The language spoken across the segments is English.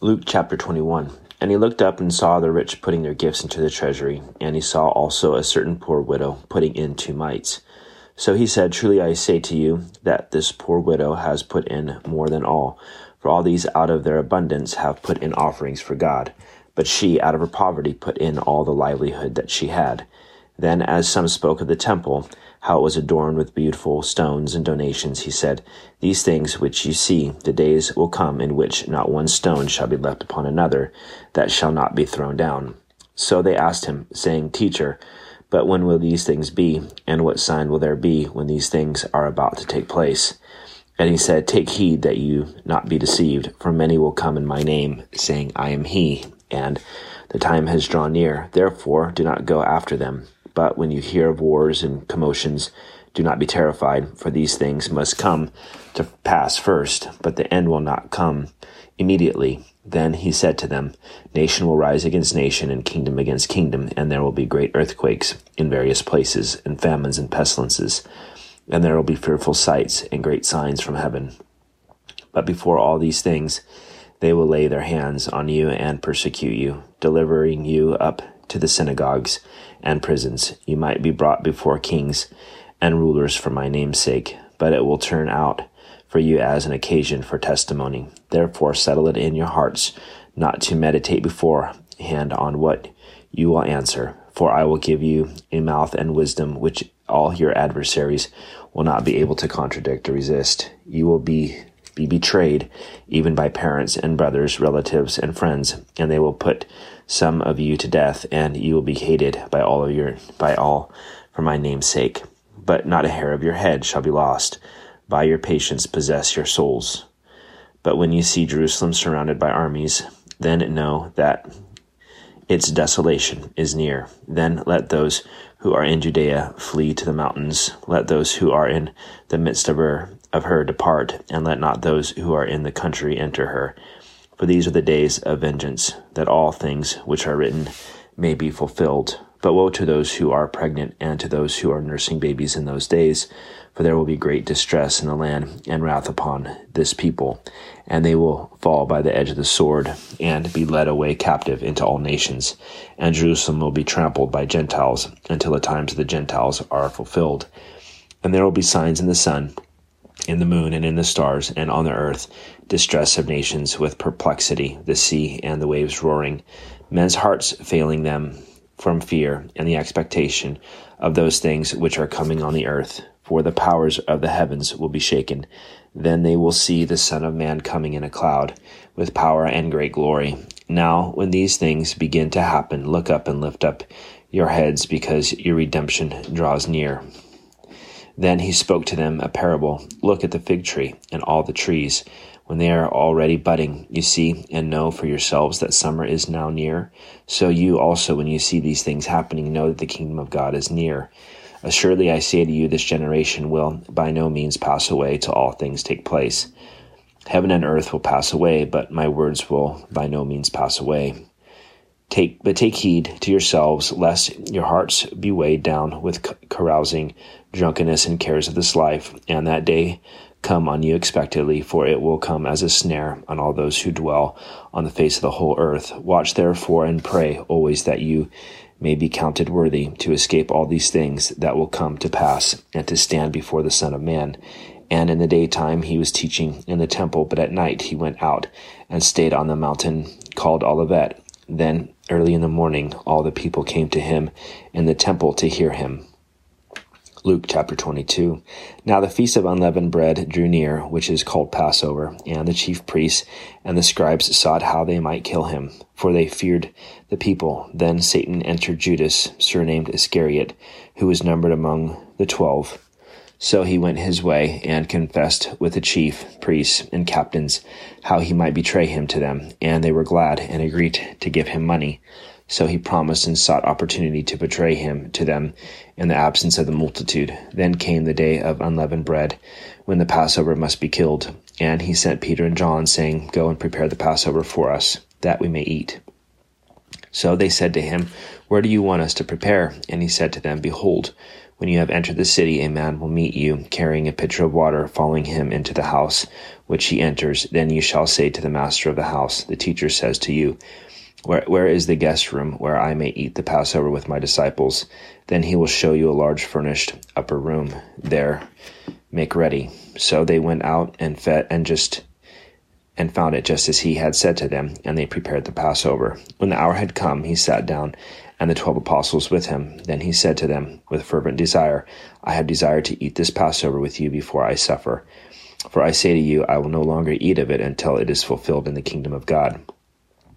Luke chapter 21. And he looked up and saw the rich putting their gifts into the treasury, and he saw also a certain poor widow putting in two mites. So he said, Truly I say to you, that this poor widow has put in more than all, for all these out of their abundance have put in offerings for God. But she, out of her poverty, put in all the livelihood that she had. Then, as some spoke of the temple, how it was adorned with beautiful stones and donations, he said, These things which you see, the days will come in which not one stone shall be left upon another that shall not be thrown down. So they asked him, saying, Teacher, but when will these things be, and what sign will there be when these things are about to take place? And he said, Take heed that you not be deceived, for many will come in my name, saying, I am he, and the time has drawn near. Therefore, do not go after them. But when you hear of wars and commotions, do not be terrified, for these things must come to pass first, but the end will not come immediately. Then he said to them, Nation will rise against nation, and kingdom against kingdom, and there will be great earthquakes in various places, and famines and pestilences, and there will be fearful sights and great signs from heaven. But before all these things, they will lay their hands on you and persecute you, delivering you up to the synagogues and prisons. You might be brought before kings and rulers for my name's sake, but it will turn out for you as an occasion for testimony. Therefore, settle it in your hearts not to meditate beforehand on what you will answer, for I will give you a mouth and wisdom which all your adversaries will not be able to contradict or resist. You will be be betrayed even by parents and brothers, relatives and friends, and they will put some of you to death, and you will be hated by all of your by all for my name's sake. But not a hair of your head shall be lost. By your patience possess your souls. But when you see Jerusalem surrounded by armies, then know that its desolation is near. Then let those who are in Judea flee to the mountains. Let those who are in the midst of her of her depart, and let not those who are in the country enter her. For these are the days of vengeance, that all things which are written may be fulfilled. But woe to those who are pregnant and to those who are nursing babies in those days, for there will be great distress in the land and wrath upon this people, and they will fall by the edge of the sword and be led away captive into all nations. And Jerusalem will be trampled by Gentiles until the times of the Gentiles are fulfilled. And there will be signs in the sun in the moon and in the stars, and on the earth, distress of nations with perplexity, the sea and the waves roaring, men's hearts failing them from fear and the expectation of those things which are coming on the earth. For the powers of the heavens will be shaken. Then they will see the Son of Man coming in a cloud, with power and great glory. Now, when these things begin to happen, look up and lift up your heads, because your redemption draws near. Then he spoke to them a parable Look at the fig tree and all the trees. When they are already budding, you see and know for yourselves that summer is now near. So you also, when you see these things happening, know that the kingdom of God is near. Assuredly, I say to you, this generation will by no means pass away till all things take place. Heaven and earth will pass away, but my words will by no means pass away. Take, but take heed to yourselves, lest your hearts be weighed down with carousing, drunkenness, and cares of this life, and that day come on you expectedly, for it will come as a snare on all those who dwell on the face of the whole earth. Watch therefore and pray always that you may be counted worthy to escape all these things that will come to pass, and to stand before the Son of Man. And in the daytime he was teaching in the temple, but at night he went out and stayed on the mountain called Olivet. Then early in the morning, all the people came to him in the temple to hear him. Luke chapter 22. Now the feast of unleavened bread drew near, which is called Passover, and the chief priests and the scribes sought how they might kill him, for they feared the people. Then Satan entered Judas, surnamed Iscariot, who was numbered among the twelve. So he went his way and confessed with the chief priests and captains how he might betray him to them, and they were glad and agreed to give him money. So he promised and sought opportunity to betray him to them in the absence of the multitude. Then came the day of unleavened bread, when the Passover must be killed. And he sent Peter and John, saying, Go and prepare the Passover for us, that we may eat. So they said to him, Where do you want us to prepare? And he said to them, Behold, When you have entered the city, a man will meet you, carrying a pitcher of water, following him into the house which he enters. Then you shall say to the master of the house, The teacher says to you, where, where is the guest room where I may eat the Passover with my disciples? Then he will show you a large furnished upper room. There, make ready. So they went out and fed and just and found it just as he had said to them, and they prepared the Passover. When the hour had come, he sat down, and the twelve apostles with him. Then he said to them, with fervent desire, I have desired to eat this Passover with you before I suffer. For I say to you, I will no longer eat of it until it is fulfilled in the kingdom of God.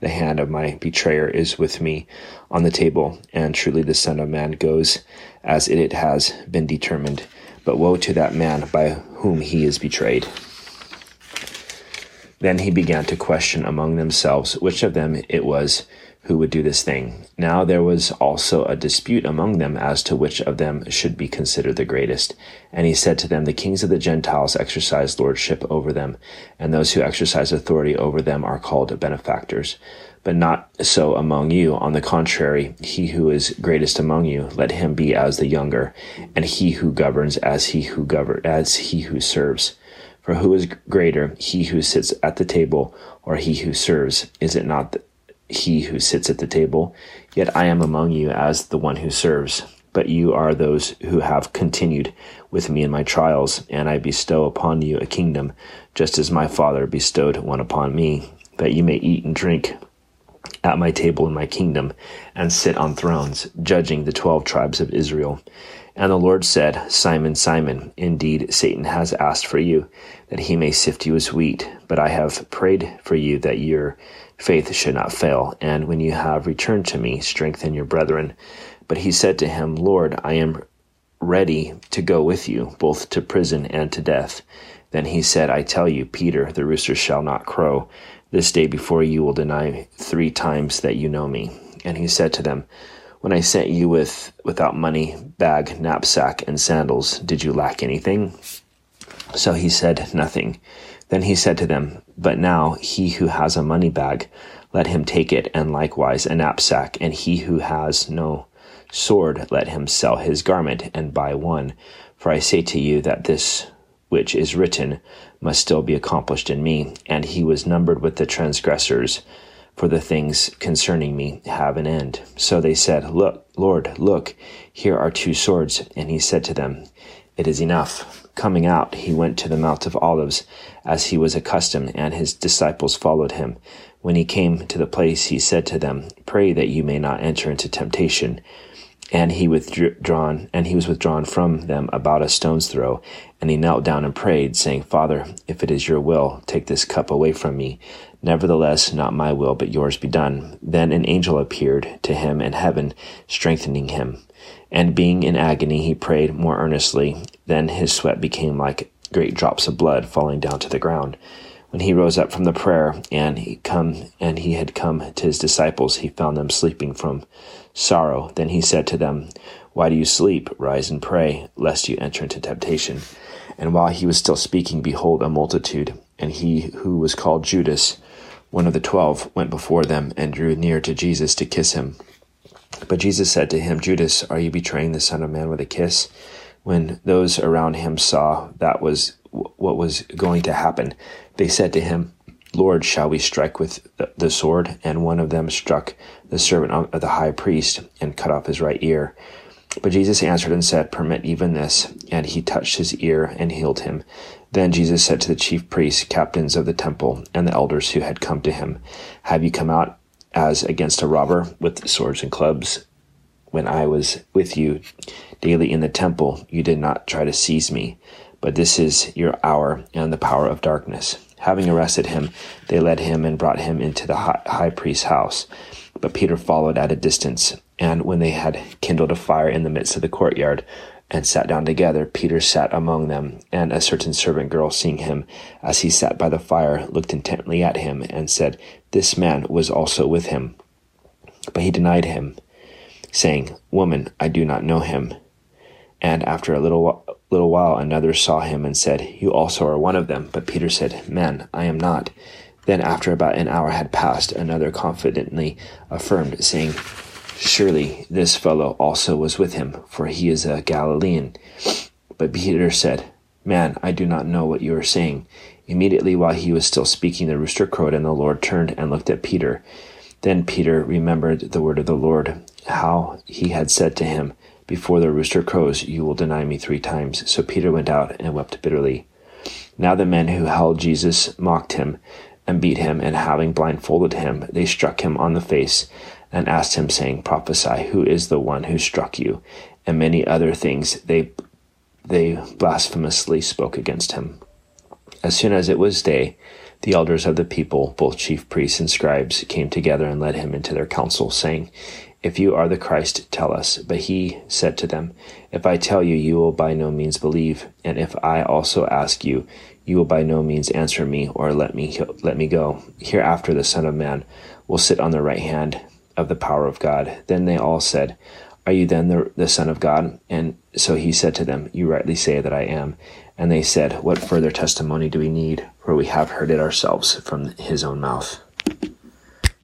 the hand of my betrayer is with me on the table, and truly the Son of Man goes as it has been determined. But woe to that man by whom he is betrayed. Then he began to question among themselves which of them it was who would do this thing. Now there was also a dispute among them as to which of them should be considered the greatest. And he said to them, The kings of the Gentiles exercise lordship over them, and those who exercise authority over them are called benefactors. But not so among you. On the contrary, he who is greatest among you, let him be as the younger, and he who governs as he who govern as he who serves. For who is greater, he who sits at the table, or he who serves? Is it not he who sits at the table, yet I am among you as the one who serves. But you are those who have continued with me in my trials, and I bestow upon you a kingdom, just as my Father bestowed one upon me, that you may eat and drink at my table in my kingdom, and sit on thrones, judging the twelve tribes of Israel. And the Lord said, Simon, Simon, indeed Satan has asked for you, that he may sift you as wheat, but I have prayed for you that your faith should not fail. And when you have returned to me, strengthen your brethren. But he said to him, Lord, I am ready to go with you, both to prison and to death. Then he said, I tell you, Peter, the rooster shall not crow this day before you will deny three times that you know me. And he said to them, When I sent you with without money, bag, knapsack, and sandals, did you lack anything? So he said nothing. Then he said to them, But now he who has a money bag, let him take it, and likewise a knapsack, and he who has no sword, let him sell his garment and buy one. For I say to you that this which is written must still be accomplished in me. And he was numbered with the transgressors, for the things concerning me have an end. So they said, Look, Lord, look, here are two swords. And he said to them, It is enough. Coming out, he went to the Mount of Olives, as he was accustomed, and his disciples followed him. When he came to the place, he said to them, Pray that you may not enter into temptation. And he withdrawn, and he was withdrawn from them about a stone's throw, and he knelt down and prayed, saying, Father, if it is your will, take this cup away from me. Nevertheless, not my will, but yours be done. Then an angel appeared to him in heaven, strengthening him. And being in agony, he prayed more earnestly. Then his sweat became like great drops of blood falling down to the ground. When he rose up from the prayer and he come and he had come to his disciples, he found them sleeping from sorrow. Then he said to them, Why do you sleep? Rise and pray, lest you enter into temptation. And while he was still speaking, behold, a multitude, and he who was called Judas, one of the twelve, went before them and drew near to Jesus to kiss him. But Jesus said to him, Judas, are you betraying the Son of Man with a kiss? When those around him saw that was what was going to happen, they said to him, Lord, shall we strike with the sword? And one of them struck the servant of the high priest and cut off his right ear. But Jesus answered and said, Permit even this. And he touched his ear and healed him. Then Jesus said to the chief priests, captains of the temple, and the elders who had come to him, Have you come out as against a robber with swords and clubs? When I was with you daily in the temple, you did not try to seize me. But this is your hour and the power of darkness. Having arrested him, they led him and brought him into the high priest's house. But Peter followed at a distance. And when they had kindled a fire in the midst of the courtyard, and sat down together, Peter sat among them, and a certain servant girl, seeing him as he sat by the fire, looked intently at him, and said, This man was also with him. But he denied him, saying, Woman, I do not know him. And after a little, little while, another saw him and said, You also are one of them. But Peter said, Man, I am not. Then, after about an hour had passed, another confidently affirmed, saying, Surely this fellow also was with him, for he is a Galilean. But Peter said, Man, I do not know what you are saying. Immediately while he was still speaking, the rooster crowed, and the Lord turned and looked at Peter. Then Peter remembered the word of the Lord, how he had said to him, Before the rooster crows, you will deny me three times. So Peter went out and wept bitterly. Now the men who held Jesus mocked him and beat him, and having blindfolded him, they struck him on the face and asked him, saying, Prophesy, who is the one who struck you? And many other things they, they blasphemously spoke against him. As soon as it was day, the elders of the people, both chief priests and scribes, came together and led him into their council, saying, If you are the Christ, tell us. But he said to them, If I tell you, you will by no means believe, and if I also ask you, you will by no means answer me or let me let me go. Hereafter the Son of Man will sit on the right hand of the power of God. Then they all said, Are you then the, the Son of God? And so he said to them, You rightly say that I am. And they said, What further testimony do we need? For we have heard it ourselves from his own mouth.